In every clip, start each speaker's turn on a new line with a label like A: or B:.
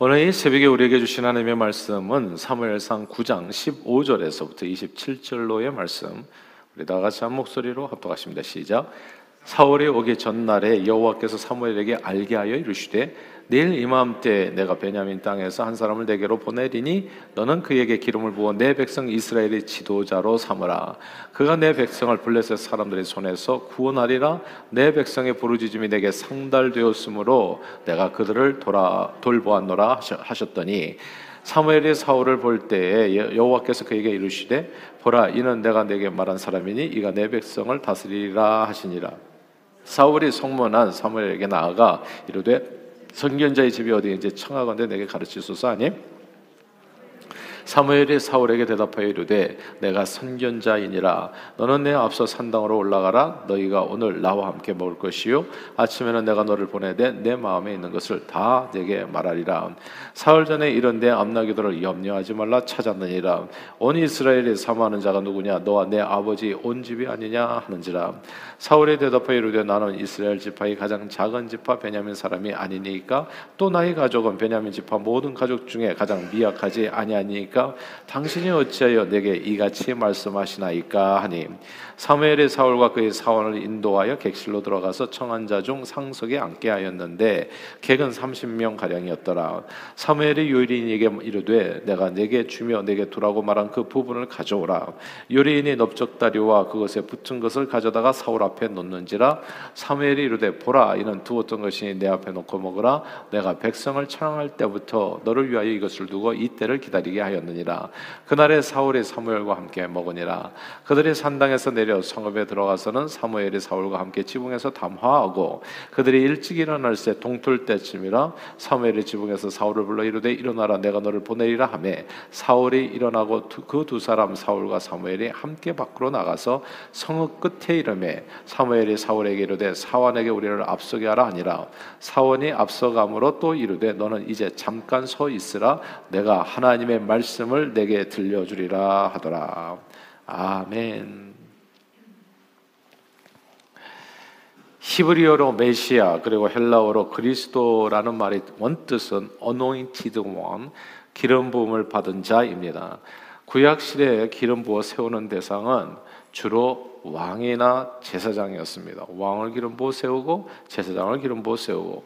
A: 오늘 이 새벽에 우리에게 주신 하나님의 말씀은 사무엘상 9장 15절에서부터 27절로의 말씀. 우리 다 같이 한 목소리로 합독하십니다. 시작. 사월이 오기 전날에 여호와께서 사무엘에게 알게 하여 이르시되 내일 이맘때 내가 베냐민 땅에서 한 사람을 내게로 보내리니 너는 그에게 기름을 부어 내 백성 이스라엘의 지도자로 삼으라. 그가 내 백성을 블레셋 사람들의 손에서 구원하리라. 내 백성의 부르짖음이 내게 상달되었으므로 내가 그들을 돌아 돌보았노라 하셨더니 사무엘이 사울을 볼 때에 여호와께서 그에게 이르시되 보라 이는 내가 내게 말한 사람이니 이가 내 백성을 다스리라 하시니라. 사울이 성문한 사무엘에게 나아가 이르되 선견자의 집이 어디인지 청하건대 내게 가르치소서 하니 사무엘이 사울에게 대답하여 이르되 내가 선견자이니라. 너는 내 앞서 산당으로 올라가라. 너희가 오늘 나와 함께 먹을 것이요. 아침에는 내가 너를 보내되 내 마음에 있는 것을 다 내게 말하리라. 사흘 전에 이런데 암나기도를 염려하지 말라 찾았느니라. 온 이스라엘이 사모하는 자가 누구냐? 너와 내 아버지 온 집이 아니냐? 하는지라. 사울이 대답하여 이르되 나는 이스라엘 지파의 가장 작은 지파 베냐민 사람이 아니니까 또 나의 가족은 베냐민 지파 모든 가족 중에 가장 미약하지 아니하니까 하니까? 당신이 어찌하여 내게 이같이 말씀하시나이까 하니 사무엘이 사울과 그의 사원을 인도하여 객실로 들어가서 청한 자 중 상석에 앉게 하였는데 객은 30명 가량이었더라. 사무엘이 요리인에게 이르되 내가 내게 주며 내게 두라고 말한 그 부분을 가져오라. 요리인이 넓적다리와 그것에 붙은 것을 가져다가 사울 앞에 놓는지라 사무엘이 이르되 보라 이는 두었던 것이 내 앞에 놓고 먹으라. 내가 백성을 찬양할 때부터 너를 위하여 이것을 두고 이때를 기다리게 하였 하였느니라. 그날에 사울이 사무엘과 함께 먹으니라. 그들이 산당에서 내려 성읍에 들어가서는 사무엘이 사울과 함께 지붕에서 담화하고 그들이 일찍 일어날 때 동틀 때쯤이라 사무엘이 지붕에서 사울을 불러 이르되 일어나라 내가 너를 보내리라 하매 사울이 일어나고 그 두 사람 사울과 사무엘이 함께 밖으로 나가서 성읍 끝에 이름에 사무엘이 사울에게 이르되 사원에게 우리를 앞서게 하라 하니라. 사원이 앞서감으로 또 이르되 너는 이제 잠깐 서 있으라. 내가 하나님의 말씀 말씀을 내게 들려주리라 하더라. 아멘. 히브리어로 메시아 그리고 헬라어로 그리스도라는 말의 원뜻은 anointed one, 기름 부음을 받은 자입니다. 구약 시대에 기름 부어 세우는 대상은 주로 왕이나 제사장이었습니다. 왕을 기름 부어 세우고 제사장을 기름 부어 세우고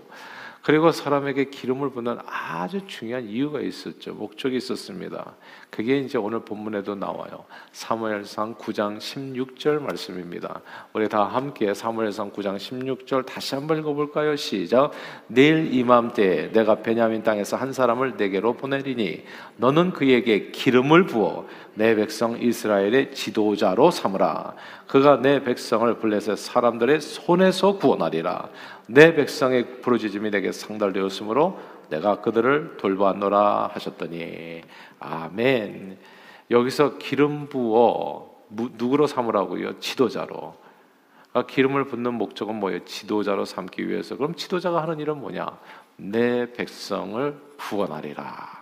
A: 그리고 사람에게 기름을 붓는 아주 중요한 이유가 있었죠. 목적이 있었습니다. 그게 이제 오늘 본문에도 나와요. 사무엘상 9장 16절 말씀입니다. 우리 다 함께 사무엘상 9장 16절 다시 한번 읽어볼까요? 시작. 내일 이맘때 내가 베냐민 땅에서 한 사람을 내게로 보내리니 너는 그에게 기름을 부어 내 백성 이스라엘의 지도자로 삼으라. 그가 내 백성을 블레셋 사람들의 손에서 구원하리라. 내 백성의 부르짖음이 내게 상달되었으므로 내가 그들을 돌보았노라 하셨더니 아멘. 여기서 기름 부어 누구로 삼으라고요? 지도자로. 아, 기름을 붓는 목적은 뭐예요? 지도자로 삼기 위해서. 그럼 지도자가 하는 일은 뭐냐? 내 백성을 구원하리라.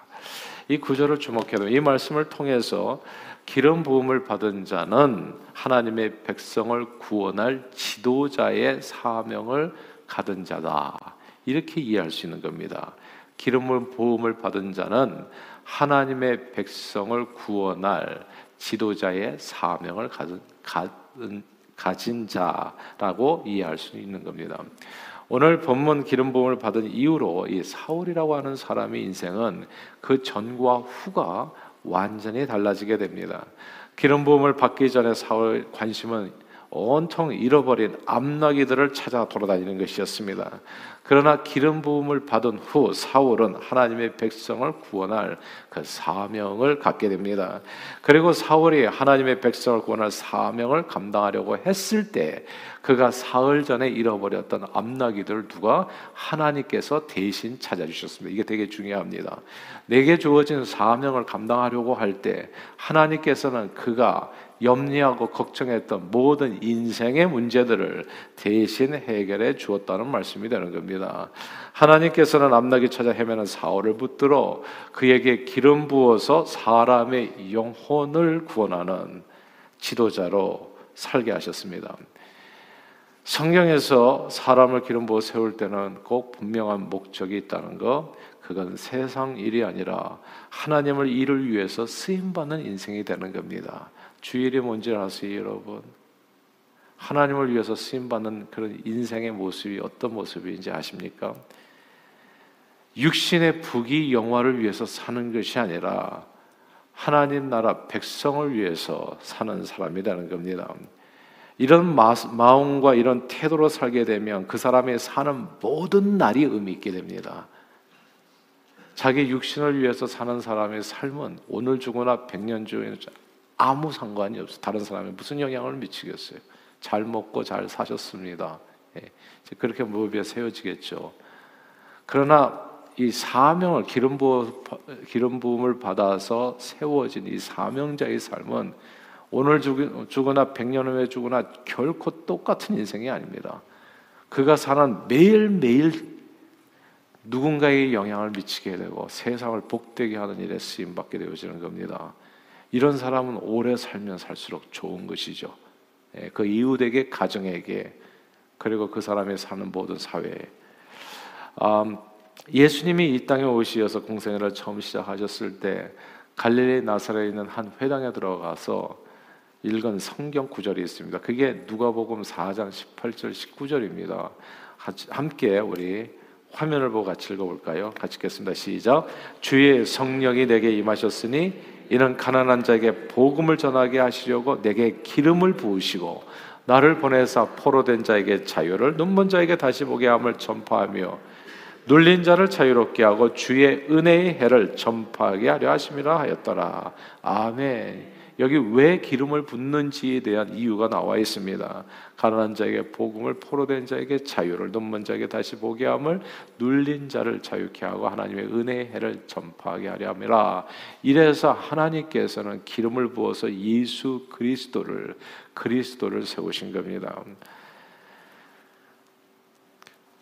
A: 이 구절을 주목해도 이 말씀을 통해서 기름 부음을 받은 자는 하나님의 백성을 구원할 지도자의 사명을 가든 자다. 이렇게 이해할 수 있는 겁니다. 기름을 부음을 받은 자는 하나님의 백성을 구원할 지도자의 사명을 가진, 가진 자라고 이해할 수 있는 겁니다. 오늘 본문 기름 부음을 받은 이후로 이 사울이라고 하는 사람의 인생은 그 전과 후가 완전히 달라지게 됩니다. 기름 부음을 받기 전에 사울 관심은 온통 잃어버린 암나기들을 찾아 돌아다니는 것이었습니다. 그러나 기름 부음을 받은 후 사울은 하나님의 백성을 구원할 그 사명을 갖게 됩니다. 그리고 사울이 하나님의 백성을 구원할 사명을 감당하려고 했을 때 그가 사흘 전에 잃어버렸던 암나기들을 누가 하나님께서 대신 찾아주셨습니다. 이게 되게 중요합니다. 내게 주어진 사명을 감당하려고 할 때 하나님께서는 그가 염려하고 걱정했던 모든 인생의 문제들을 대신 해결해 주었다는 말씀이 되는 겁니다. 하나님께서는 암나기 찾아 헤매는 사울을 붙들어 그에게 기름 부어서 사람의 영혼을 구원하는 지도자로 살게 하셨습니다. 성경에서 사람을 기름 부어 세울 때는 꼭 분명한 목적이 있다는 것, 그건 세상 일이 아니라 하나님을 일을 위해서 쓰임 받는 인생이 되는 겁니다. 주일이 뭔지 아세요, 여러분? 하나님을 위해서 쓰임 받는 그런 인생의 모습이 어떤 모습인지 아십니까? 육신의 부귀 영화를 위해서 사는 것이 아니라 하나님 나라 백성을 위해서 사는 사람이 되는 겁니다. 이런 마음과 이런 태도로 살게 되면 그 사람의 사는 모든 날이 의미 있게 됩니다. 자기 육신을 위해서 사는 사람의 삶은 오늘 죽거나 백년 주에는 아무 상관이 없어. 다른 사람에 무슨 영향을 미치겠어요? 잘 먹고 잘 사셨습니다. 예, 그렇게 무릎에 세워지겠죠. 그러나 이 사명을 기름 부어 기름 부음을 받아서 세워진 이 사명자의 삶은 오늘 죽으나 백년 후에 죽으나 결코 똑같은 인생이 아닙니다. 그가 사는 매일 매일 누군가에게 영향을 미치게 되고 세상을 복되게 하는 일에 쓰임 받게 되어지는 겁니다. 이런 사람은 오래 살면 살수록 좋은 것이죠. 예, 그 이웃에게, 가정에게, 그리고 그 사람이 사는 모든 사회에. 음, 예수님이 이 땅에 오시어서 공생애를 처음 시작하셨을 때 갈릴리 나사렛에 있는 한 회당에 들어가서 읽은 성경 구절이 있습니다. 그게 누가복음 4장 18절 19절입니다. 함께 우리 화면을 보고 같이 읽어볼까요? 같이 읽겠습니다. 시작. 주의 성령이 내게 임하셨으니 이는 가난한 자에게 복음을 전하게 하시려고 내게 기름을 부으시고 나를 보내사 포로된 자에게 자유를 눈먼 자에게 다시 보게 함을 전파하며 눌린 자를 자유롭게 하고 주의 은혜의 해를 전파하게 하려 하심이라 하였더라. 아멘. 여기 왜 기름을 붓는지에 대한 이유가 나와 있습니다. 가난한 자에게 복음을 포로된 자에게 자유를 눈먼 자에게 다시 보게 함을 눌린 자를 자유케 하고 하나님의 은혜의 해를 전파하게 하려 함이라. 이래서 하나님께서는 기름을 부어서 예수 그리스도를 그리스도를 세우신 겁니다.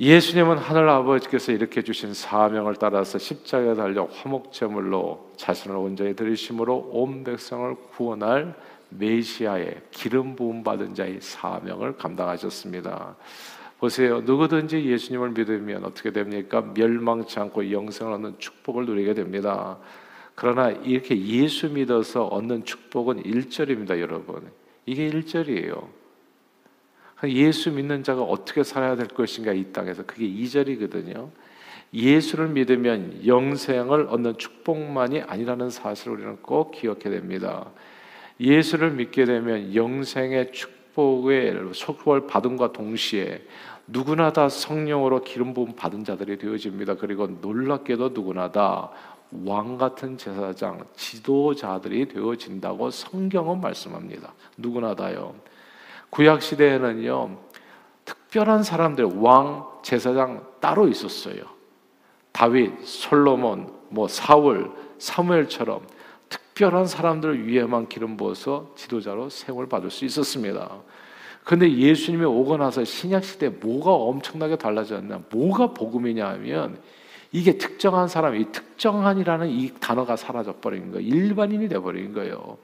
A: 예수님은 하늘 아버지께서 이렇게 주신 사명을 따라서 십자가에 달려 화목제물로 자신을 온전히 들이심으로 온 백성을 구원할 메시아의 기름 부음 받은 자의 사명을 감당하셨습니다. 보세요. 누구든지 예수님을 믿으면 어떻게 됩니까? 멸망치 않고 영생을 얻는 축복을 누리게 됩니다. 그러나 이렇게 예수 믿어서 얻는 축복은 1절입니다, 여러분. 이게 1절이에요. 예수 믿는 자가 어떻게 살아야 될 것인가 이 땅에서 그게 2절이거든요. 예수를 믿으면 영생을 얻는 축복만이 아니라는 사실을 우리는 꼭 기억해야 됩니다. 예수를 믿게 되면 영생의 축복의 속을 받음과 동시에 누구나 다 성령으로 기름 부음 받은 자들이 되어집니다. 그리고 놀랍게도 누구나 다 왕 같은 제사장, 지도자들이 되어진다고 성경은 말씀합니다. 누구나 다요. 구약 시대에는요 특별한 사람들 왕 제사장 따로 있었어요. 다윗, 솔로몬, 뭐 사울, 사무엘처럼 특별한 사람들 위에만 기름 부어서 지도자로 세월 받을 수 있었습니다. 근데 예수님이 오고 나서 신약 시대 뭐가 엄청나게 달라졌냐? 뭐가 복음이냐 하면 이게 특정한 사람, 이 특정한이라는 이 단어가 사라져 버린 거예요. 일반인이 돼 버린 거예요.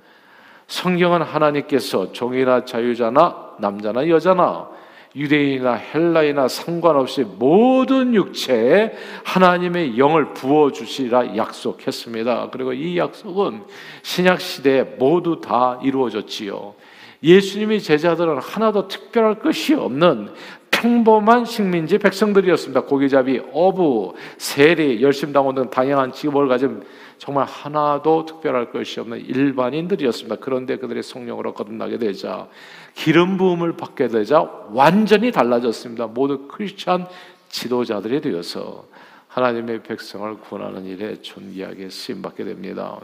A: 성경은 하나님께서 종이나 자유자나 남자나 여자나 유대인이나 헬라이나 상관없이 모든 육체에 하나님의 영을 부어 주시라 약속했습니다. 그리고 이 약속은 신약 시대에 모두 다 이루어졌지요. 예수님이 제자들은 하나도 특별할 것이 없는 평범한 식민지 백성들이었습니다. 고기잡이, 어부, 세리, 열심당원 등 다양한 직업을 가진 정말 하나도 특별할 것이 없는 일반인들이었습니다. 그런데 그들의 성령으로 거듭나게 되자 기름 부음을 받게 되자 완전히 달라졌습니다. 모두 크리스천 지도자들이 되어서 하나님의 백성을 구원하는 일에 존귀하게 쓰임 받게 됩니다.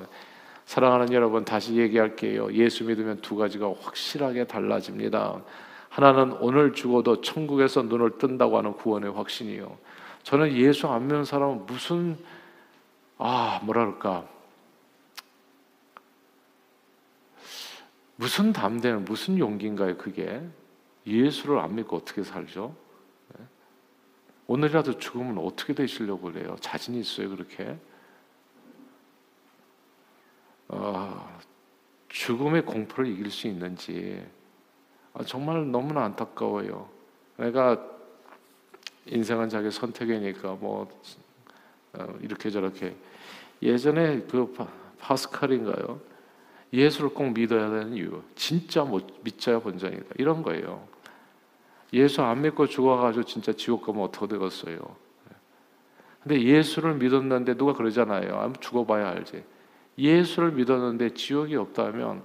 A: 사랑하는 여러분 다시 얘기할게요. 예수 믿으면 두 가지가 확실하게 달라집니다. 하나는 오늘 죽어도 천국에서 눈을 뜬다고 하는 구원의 확신이요. 저는 예수 안 믿는 사람은 무슨 아 뭐랄까 무슨 담대는 무슨 용기인가요? 그게 예수를 안 믿고 어떻게 살죠? 네? 오늘이라도 죽으면 어떻게 되시려고 그래요? 자신 있어요 그렇게? 어, 죽음의 공포를 이길 수 있는지 아, 정말 너무나 안타까워요. 내가 인생은 자기 선택이니까 뭐 어, 이렇게 저렇게 예전에 그 파스칼인가요? 예수를 꼭 믿어야 되는 이유. 진짜 못 믿져야 본전이다. 이런 거예요. 예수 안 믿고 죽어가지고 진짜 지옥 가면 어떻게 되겠어요? 근데 예수를 믿었는데 누가 그러잖아요. 아, 죽어봐야 알지. 예수를 믿었는데 지옥이 없다면,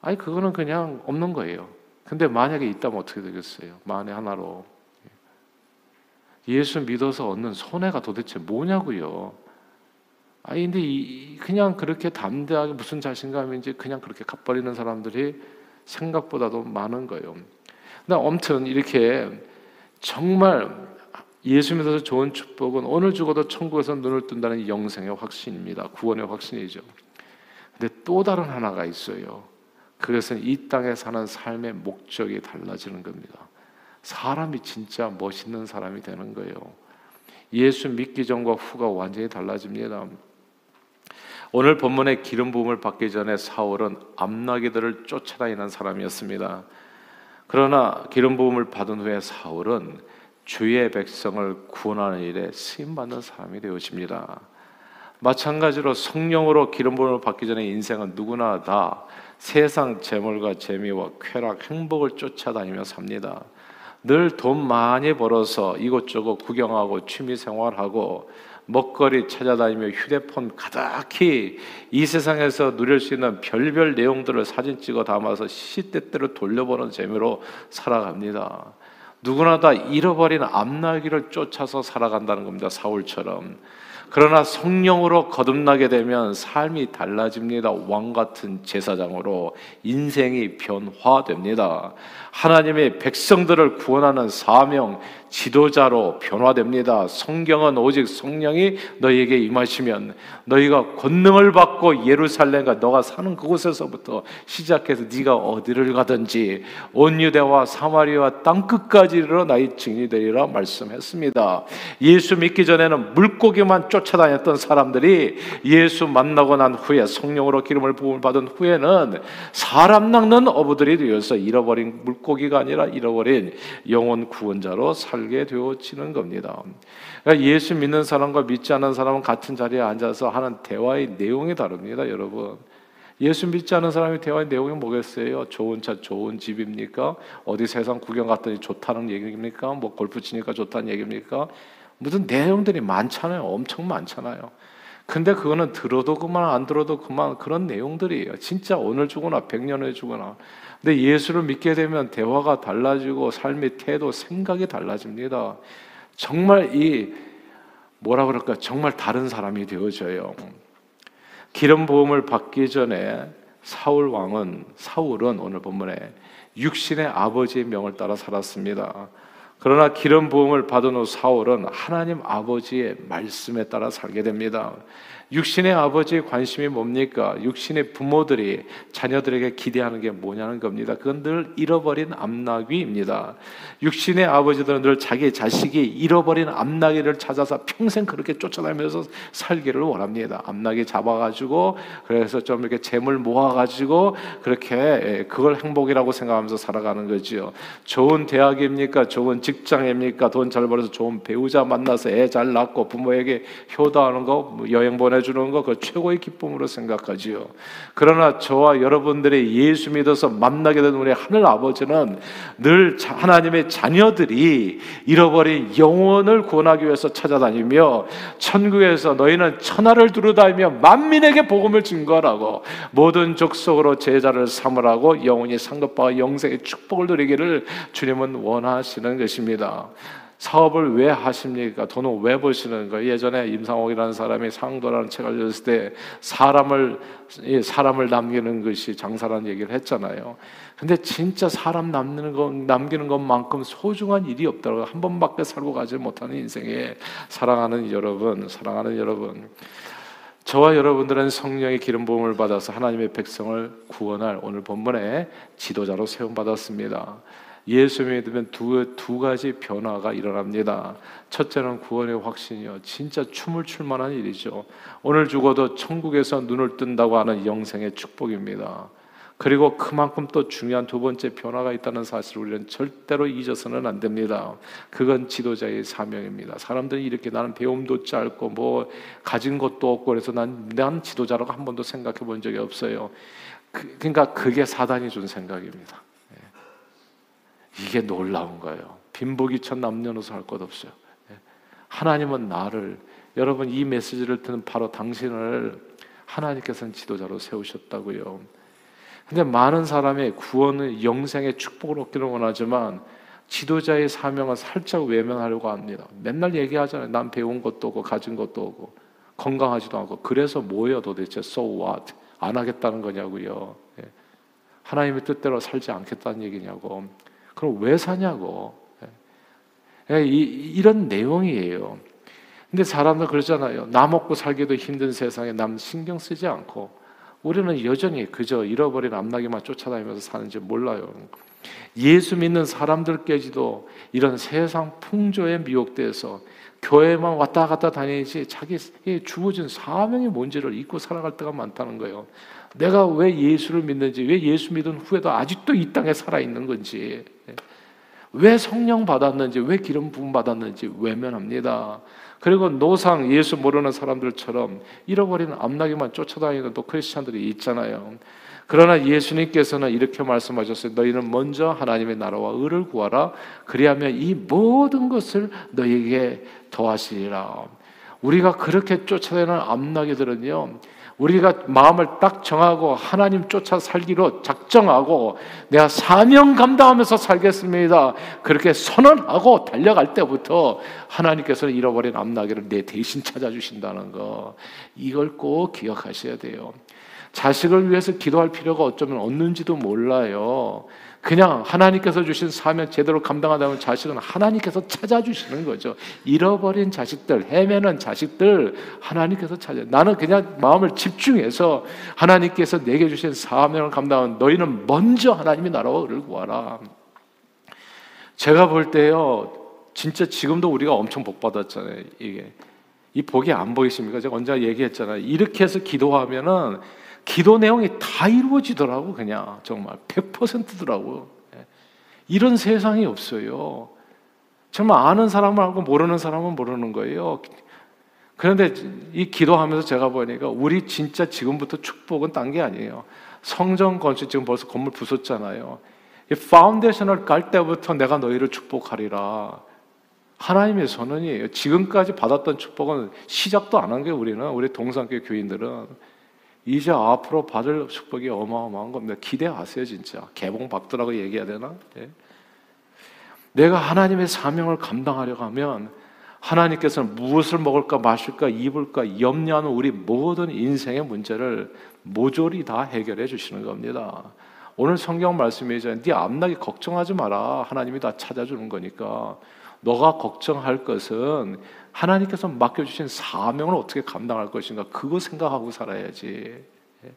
A: 아니 그거는 그냥 없는 거예요. 근데 만약에 있다면 어떻게 되겠어요? 만에 하나로 예수 믿어서 얻는 손해가 도대체 뭐냐고요? 아니 근데 이, 그냥 그렇게 담대하게 무슨 자신감인지 그냥 그렇게 갚버리는 사람들이 생각보다도 많은 거예요. 근데 아무튼 이렇게 정말 예수 믿어서 좋은 축복은 오늘 죽어도 천국에서 눈을 뜬다는 영생의 확신입니다. 구원의 확신이죠. 근데 또 다른 하나가 있어요. 그것은 이 땅에 사는 삶의 목적이 달라지는 겁니다. 사람이 진짜 멋있는 사람이 되는 거예요. 예수 믿기 전과 후가 완전히 달라집니다. 오늘 본문의 기름 부음을 받기 전에 사울은 암나기들을 쫓아다니는 사람이었습니다. 그러나 기름 부음을 받은 후에 사울은 주의 백성을 구원하는 일에 쓰임 받는 사람이 되어집니다. 마찬가지로 성령으로 기름 부음을 받기 전에 인생은 누구나 다 세상 재물과 재미와 쾌락, 행복을 쫓아다니며 삽니다. 늘 돈 많이 벌어서 이곳저곳 구경하고 취미 생활하고 먹거리 찾아다니며 휴대폰 가득히 이 세상에서 누릴 수 있는 별별 내용들을 사진 찍어 담아서 시때때로 돌려보는 재미로 살아갑니다. 누구나 다 잃어버린 앞날기를 쫓아서 살아간다는 겁니다. 사울처럼. 그러나 성령으로 거듭나게 되면 삶이 달라집니다. 왕 같은 제사장으로 인생이 변화됩니다. 하나님의 백성들을 구원하는 사명, 지도자로 변화됩니다. 성경은 오직 성령이 너희에게 임하시면 너희가 권능을 받고 예루살렘과 너가 사는 그곳에서부터 시작해서 네가 어디를 가든지 온 유대와 사마리아 땅 끝까지 이르러 나의 증인이 되리라 말씀했습니다. 예수 믿기 전에는 물고기만 쫓 아다녔던 사람들이 예수 만나고 난 후에 성령으로 기름을 부음을 받은 후에는 사람 낚는 어부들이 되어서 잃어버린 물고기가 아니라 잃어버린 영혼 구원자로 살 살게 되어지는 겁니다. 그러니까 예수 믿는 사람과 믿지 않는 사람은 같은 자리에 앉아서 하는 대화의 내용이 다릅니다, 여러분. 예수 믿지 않는 사람이 대화의 내용이 뭐겠어요? 좋은 차, 좋은 집입니까? 어디 세상 구경 갔더니 좋다는 얘기입니까? 뭐 골프 치니까 좋다는 얘기입니까? 무슨 내용들이 많잖아요. 엄청 많잖아요. 근데 그거는 들어도 그만 안 들어도 그만 그런 내용들이에요. 진짜 오늘 주거나 백년 후에 주거나 근데 예수를 믿게 되면 대화가 달라지고 삶의 태도, 생각이 달라집니다. 정말 이 뭐라 그럴까? 정말 다른 사람이 되어져요. 기름 부음을 받기 전에 사울 왕은 사울은 오늘 본문에 육신의 아버지의 명을 따라 살았습니다. 그러나 기름 부음을 받은 후 사울은 하나님 아버지의 말씀에 따라 살게 됩니다. 육신의 아버지의 관심이 뭡니까? 육신의 부모들이 자녀들에게 기대하는 게 뭐냐는 겁니다. 그건 늘 잃어버린 암나귀입니다. 육신의 아버지들은 늘 자기 자식이 잃어버린 암나귀를 찾아서 평생 그렇게 쫓아다니면서 살기를 원합니다. 암나귀 잡아가지고 그래서 좀 이렇게 재물 모아가지고 그렇게 예, 그걸 행복이라고 생각하면서 살아가는 거지요. 좋은 대학입니까? 좋은 직장입니까? 돈 잘 벌어서 좋은 배우자 만나서 애 잘 낳고 부모에게 효도하는 거, 뭐 여행 보내 주는 거 그 최고의 기쁨으로 생각하지요. 그러나 저와 여러분들이 예수 믿어서 만나게 된 우리 하늘 아버지는 늘 하나님의 자녀들이 잃어버린 영혼을 구원하기 위해서 찾아다니며 천국에서 너희는 천하를 두루다니며 만민에게 복음을 증거하라고 모든 족속으로 제자를 삼으라고 영혼이 상급과 영생의 축복을 누리기를 주님은 원하시는 것입니다. 사업을 왜 하십니까? 돈을 왜 버시는 거예요? 예전에 임상옥이라는 사람이 상도라는 책을 읽었을 때 사람을 사람을 남기는 것이 장사라는 얘기를 했잖아요. 근데 진짜 사람 남기는 것 남기는 것만큼 소중한 일이 없더라고요. 한 번밖에 살고 가지 못하는 인생에 사랑하는 여러분, 사랑하는 여러분. 저와 여러분들은 성령의 기름 부음을 받아서 하나님의 백성을 구원할 오늘 본문에 지도자로 세움 받았습니다. 예수 믿으면 두, 두 가지 변화가 일어납니다. 첫째는 구원의 확신이요. 진짜 춤을 출 만한 일이죠. 오늘 죽어도 천국에서 눈을 뜬다고 하는 영생의 축복입니다. 그리고 그만큼 또 중요한 두 번째 변화가 있다는 사실을 우리는 절대로 잊어서는 안 됩니다. 그건 지도자의 사명입니다. 사람들이 이렇게 나는 배움도 짧고 뭐 가진 것도 없고 그래서 난, 난 지도자라고 한 번도 생각해 본 적이 없어요. 그, 러니까 그게 사단이 준 생각입니다. 예. 이게 놀라운 거예요. 빈부귀천 남녀노소 할 것 없어요. 예. 하나님은 나를 여러분 이 메시지를 듣는 바로 당신을 하나님께서는 지도자로 세우셨다고요. 근데 많은 사람의 구원은 영생의 축복을 얻기를 원하지만 지도자의 사명은 살짝 외면하려고 합니다. 맨날 얘기하잖아요. 난 배운 것도 없고 가진 것도 없고 건강하지도 않고 그래서 뭐예요 도대체 so what 안 하겠다는 거냐고요. 예. 하나님의 뜻대로 살지 않겠다는 얘기냐고. 그럼 왜 사냐고. 예. 예, 이런 내용이에요. 근데 사람들 그러잖아요. 나 먹고 살기도 힘든 세상에 남 신경 쓰지 않고 우리는 여전히 그저 잃어버린 암나기만 쫓아다니면서 사는지 몰라요. 예수 믿는 사람들께지도 이런 세상 풍조에 미혹돼서 교회만 왔다 갔다 다니지 자기 주어진 사명이 뭔지를 잊고 살아갈 때가 많다는 거예요. 내가 왜 예수를 믿는지, 왜 예수 믿은 후에도 아직도 이 땅에 살아 있는 건지, 왜 성령 받았는지, 왜 기름 부음 받았는지 외면합니다. 그리고 노상 예수 모르는 사람들처럼 잃어버린 암나기만 쫓아다니는 또 크리스천들이 있잖아요. 그러나 예수님께서는 이렇게 말씀하셨어요. 너희는 먼저 하나님의 나라와 의를 구하라. 그리하면 이 모든 것을 너희에게 더하시리라. 우리가 그렇게 쫓아다니는 암나기들은요. 우리가 마음을 딱 정하고 하나님 쫓아 살기로 작정하고 내가 사명 감당하면서 살겠습니다. 그렇게 선언하고 달려갈 때부터 하나님께서는 잃어버린 앞나기를 내 대신 찾아주신다는 거. 이걸 꼭 기억하셔야 돼요. 자식을 위해서 기도할 필요가 어쩌면 없는지도 몰라요. 그냥 하나님께서 주신 사명 제대로 감당하다면 자식은 하나님께서 찾아주시는 거죠. 잃어버린 자식들, 헤매는 자식들 하나님께서 찾아. 나는 그냥 마음을 집중해서 하나님께서 내게 주신 사명을 감당한 너희는 먼저 하나님의 나라와 의를 구하라. 제가 볼 때요, 진짜 지금도 우리가 엄청 복 받았잖아요. 이게 이 복이 안 보이십니까? 제가 언제 얘기했잖아요. 이렇게 해서 기도하면은 기도 내용이 다 이루어지더라고 그냥 정말 100%더라고. 예. 이런 세상이 없어요. 정말 아는 사람은 알고 모르는 사람은 모르는 거예요. 그런데 이 기도하면서 제가 보니까 우리 진짜 지금부터 축복은 딴 게 아니에요. 성전 건축 지금 벌써 건물 부쉈잖아요. 이 foundation을 깔 때부터 내가 너희를 축복하리라. 하나님의 선언이에요. 지금까지 받았던 축복은 시작도 안 한 게 우리는 우리 동산교 교인들은 이제 앞으로 받을 축복이 어마어마한 겁니다. 기대하세요, 진짜. 개봉 받더라고 얘기해야 되나? 예. 내가 하나님의 사명을 감당하려고 하면 하나님께서는 무엇을 먹을까, 마실까, 입을까 염려하는 우리 모든 인생의 문제를 모조리 다 해결해 주시는 겁니다. 오늘 성경 말씀이잖아요. 네 앞나기 걱정하지 마라. 하나님이 다 찾아주는 거니까. 너가 걱정할 것은 하나님께서 맡겨주신 사명을 어떻게 감당할 것인가 그거 생각하고 살아야지. 예.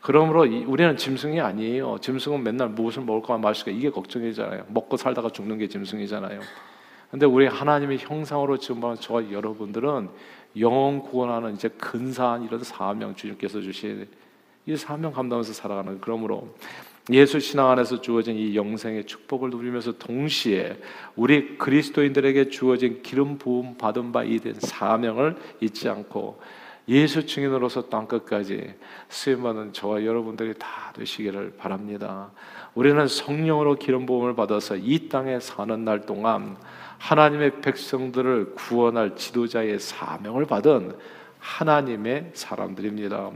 A: 그러므로 우리는 짐승이 아니에요. 짐승은 맨날 무엇을 먹을까 마실까 이게 걱정이잖아요. 먹고 살다가 죽는 게 짐승이잖아요. 근데 우리 하나님의 형상으로 지금 저 여러분들은 영원 구원하는 이제 근사한 이런 사명 주님께서 주신 이 사명 감당하면서 살아가는 그러므로 예수 신앙 안에서 주어진 이 영생의 축복을 누리면서 동시에 우리 그리스도인들에게 주어진 기름 부음 받은 바 이된 사명을 잊지 않고 예수 증인으로서 땅 끝까지 쓰임 받는 저와 여러분들이 다 되시기를 바랍니다. 우리는 성령으로 기름 부음을 받아서 이 땅에 사는 날 동안 하나님의 백성들을 구원할 지도자의 사명을 받은 하나님의 사람들입니다.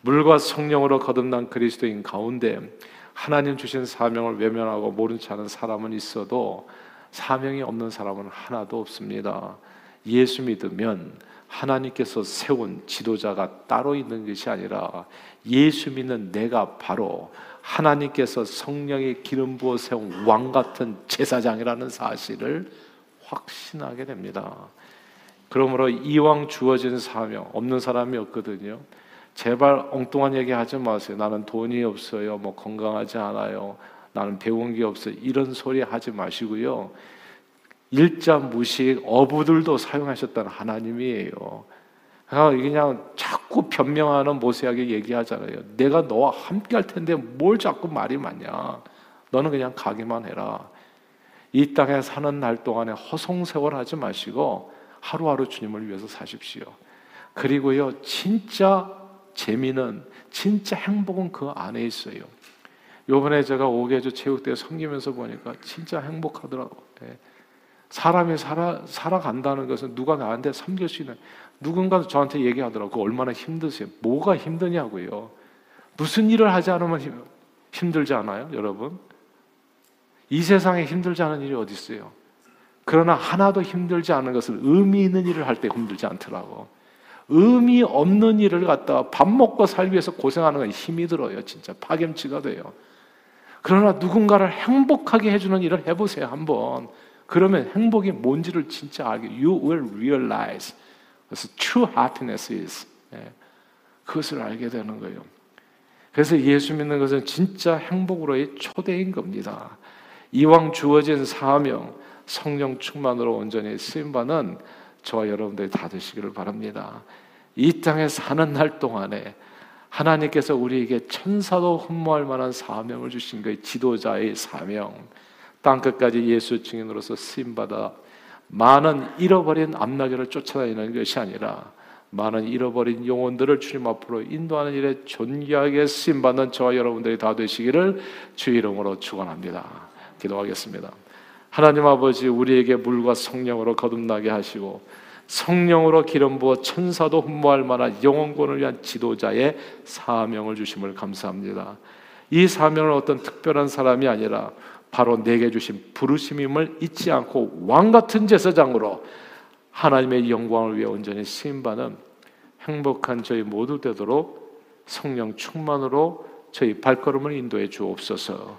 A: 물과 성령으로 거듭난 그리스도인 가운데 하나님 주신 사명을 외면하고 모른 체 하는 사람은 있어도 사명이 없는 사람은 하나도 없습니다. 예수 믿으면 하나님께서 세운 지도자가 따로 있는 것이 아니라 예수 믿는 내가 바로 하나님께서 성령의 기름 부어 세운 왕 같은 제사장이라는 사실을 확신하게 됩니다. 그러므로 이왕 주어진 사명 없는 사람이 없거든요. 제발 엉뚱한 얘기 하지 마세요. 나는 돈이 없어요. 뭐 건강하지 않아요. 나는 배운 게 없어요. 이런 소리 하지 마시고요. 일자 무식 어부들도 사용하셨다는 하나님이에요. 그냥 자꾸 변명하는 모세에게 얘기하잖아요. 내가 너와 함께 할 텐데 뭘 자꾸 말이 많냐. 너는 그냥 가기만 해라. 이 땅에 사는 날 동안에 허송세월 하지 마시고 하루하루 주님을 위해서 사십시오. 그리고요, 진짜 재미는, 진짜 행복은 그 안에 있어요. 요번에 제가 오게주 체육대회 섬기면서 보니까 진짜 행복하더라고. 예. 사람이 살아, 살아간다는 것은 누가 나한테 섬길 수 있는, 누군가 저한테 얘기하더라고. 얼마나 힘드세요? 뭐가 힘드냐고요. 무슨 일을 하지 않으면 힘, 힘들지 않아요, 여러분? 이 세상에 힘들지 않은 일이 어디 있어요? 그러나 하나도 힘들지 않은 것은 의미 있는 일을 할 때 힘들지 않더라고. 의미 없는 일을 갖다가 밥 먹고 살기 위해서 고생하는 건 힘이 들어요. 진짜 파김치가 돼요. 그러나 누군가를 행복하게 해주는 일을 해보세요. 한번. 그러면 행복이 뭔지를 진짜 알게. You will realize what true happiness is. 예. 그것을 알게 되는 거예요. 그래서 예수 믿는 것은 진짜 행복으로의 초대인 겁니다. 이왕 주어진 사명, 성령 충만으로 온전히 쓰임 받는 저와 여러분들이 다 되시기를 바랍니다. 이 땅에 사는 날 동안에 하나님께서 우리에게 천사도 흠모할 만한 사명을 주신 거예요. 지도자의 사명. 땅 끝까지 예수 증인으로서 쓰임 받아 많은 잃어버린 앞나기를 쫓아다니는 것이 아니라 많은 잃어버린 영혼들을 주님 앞으로 인도하는 일에 존귀하게 쓰임 받는 저와 여러분들이 다 되시기를 주 이름으로 축원합니다. 기도하겠습니다. 하나님 아버지 우리에게 물과 성령으로 거듭나게 하시고 성령으로 기름 부어 천사도 흠모할 만한 영원권을 위한 지도자의 사명을 주심을 감사합니다. 이 사명은 어떤 특별한 사람이 아니라 바로 내게 주신 부르심임을 잊지 않고 왕 같은 제사장으로 하나님의 영광을 위해 온전히 쓰임 받는 행복한 저희 모두 되도록 성령 충만으로 저희 발걸음을 인도해 주옵소서.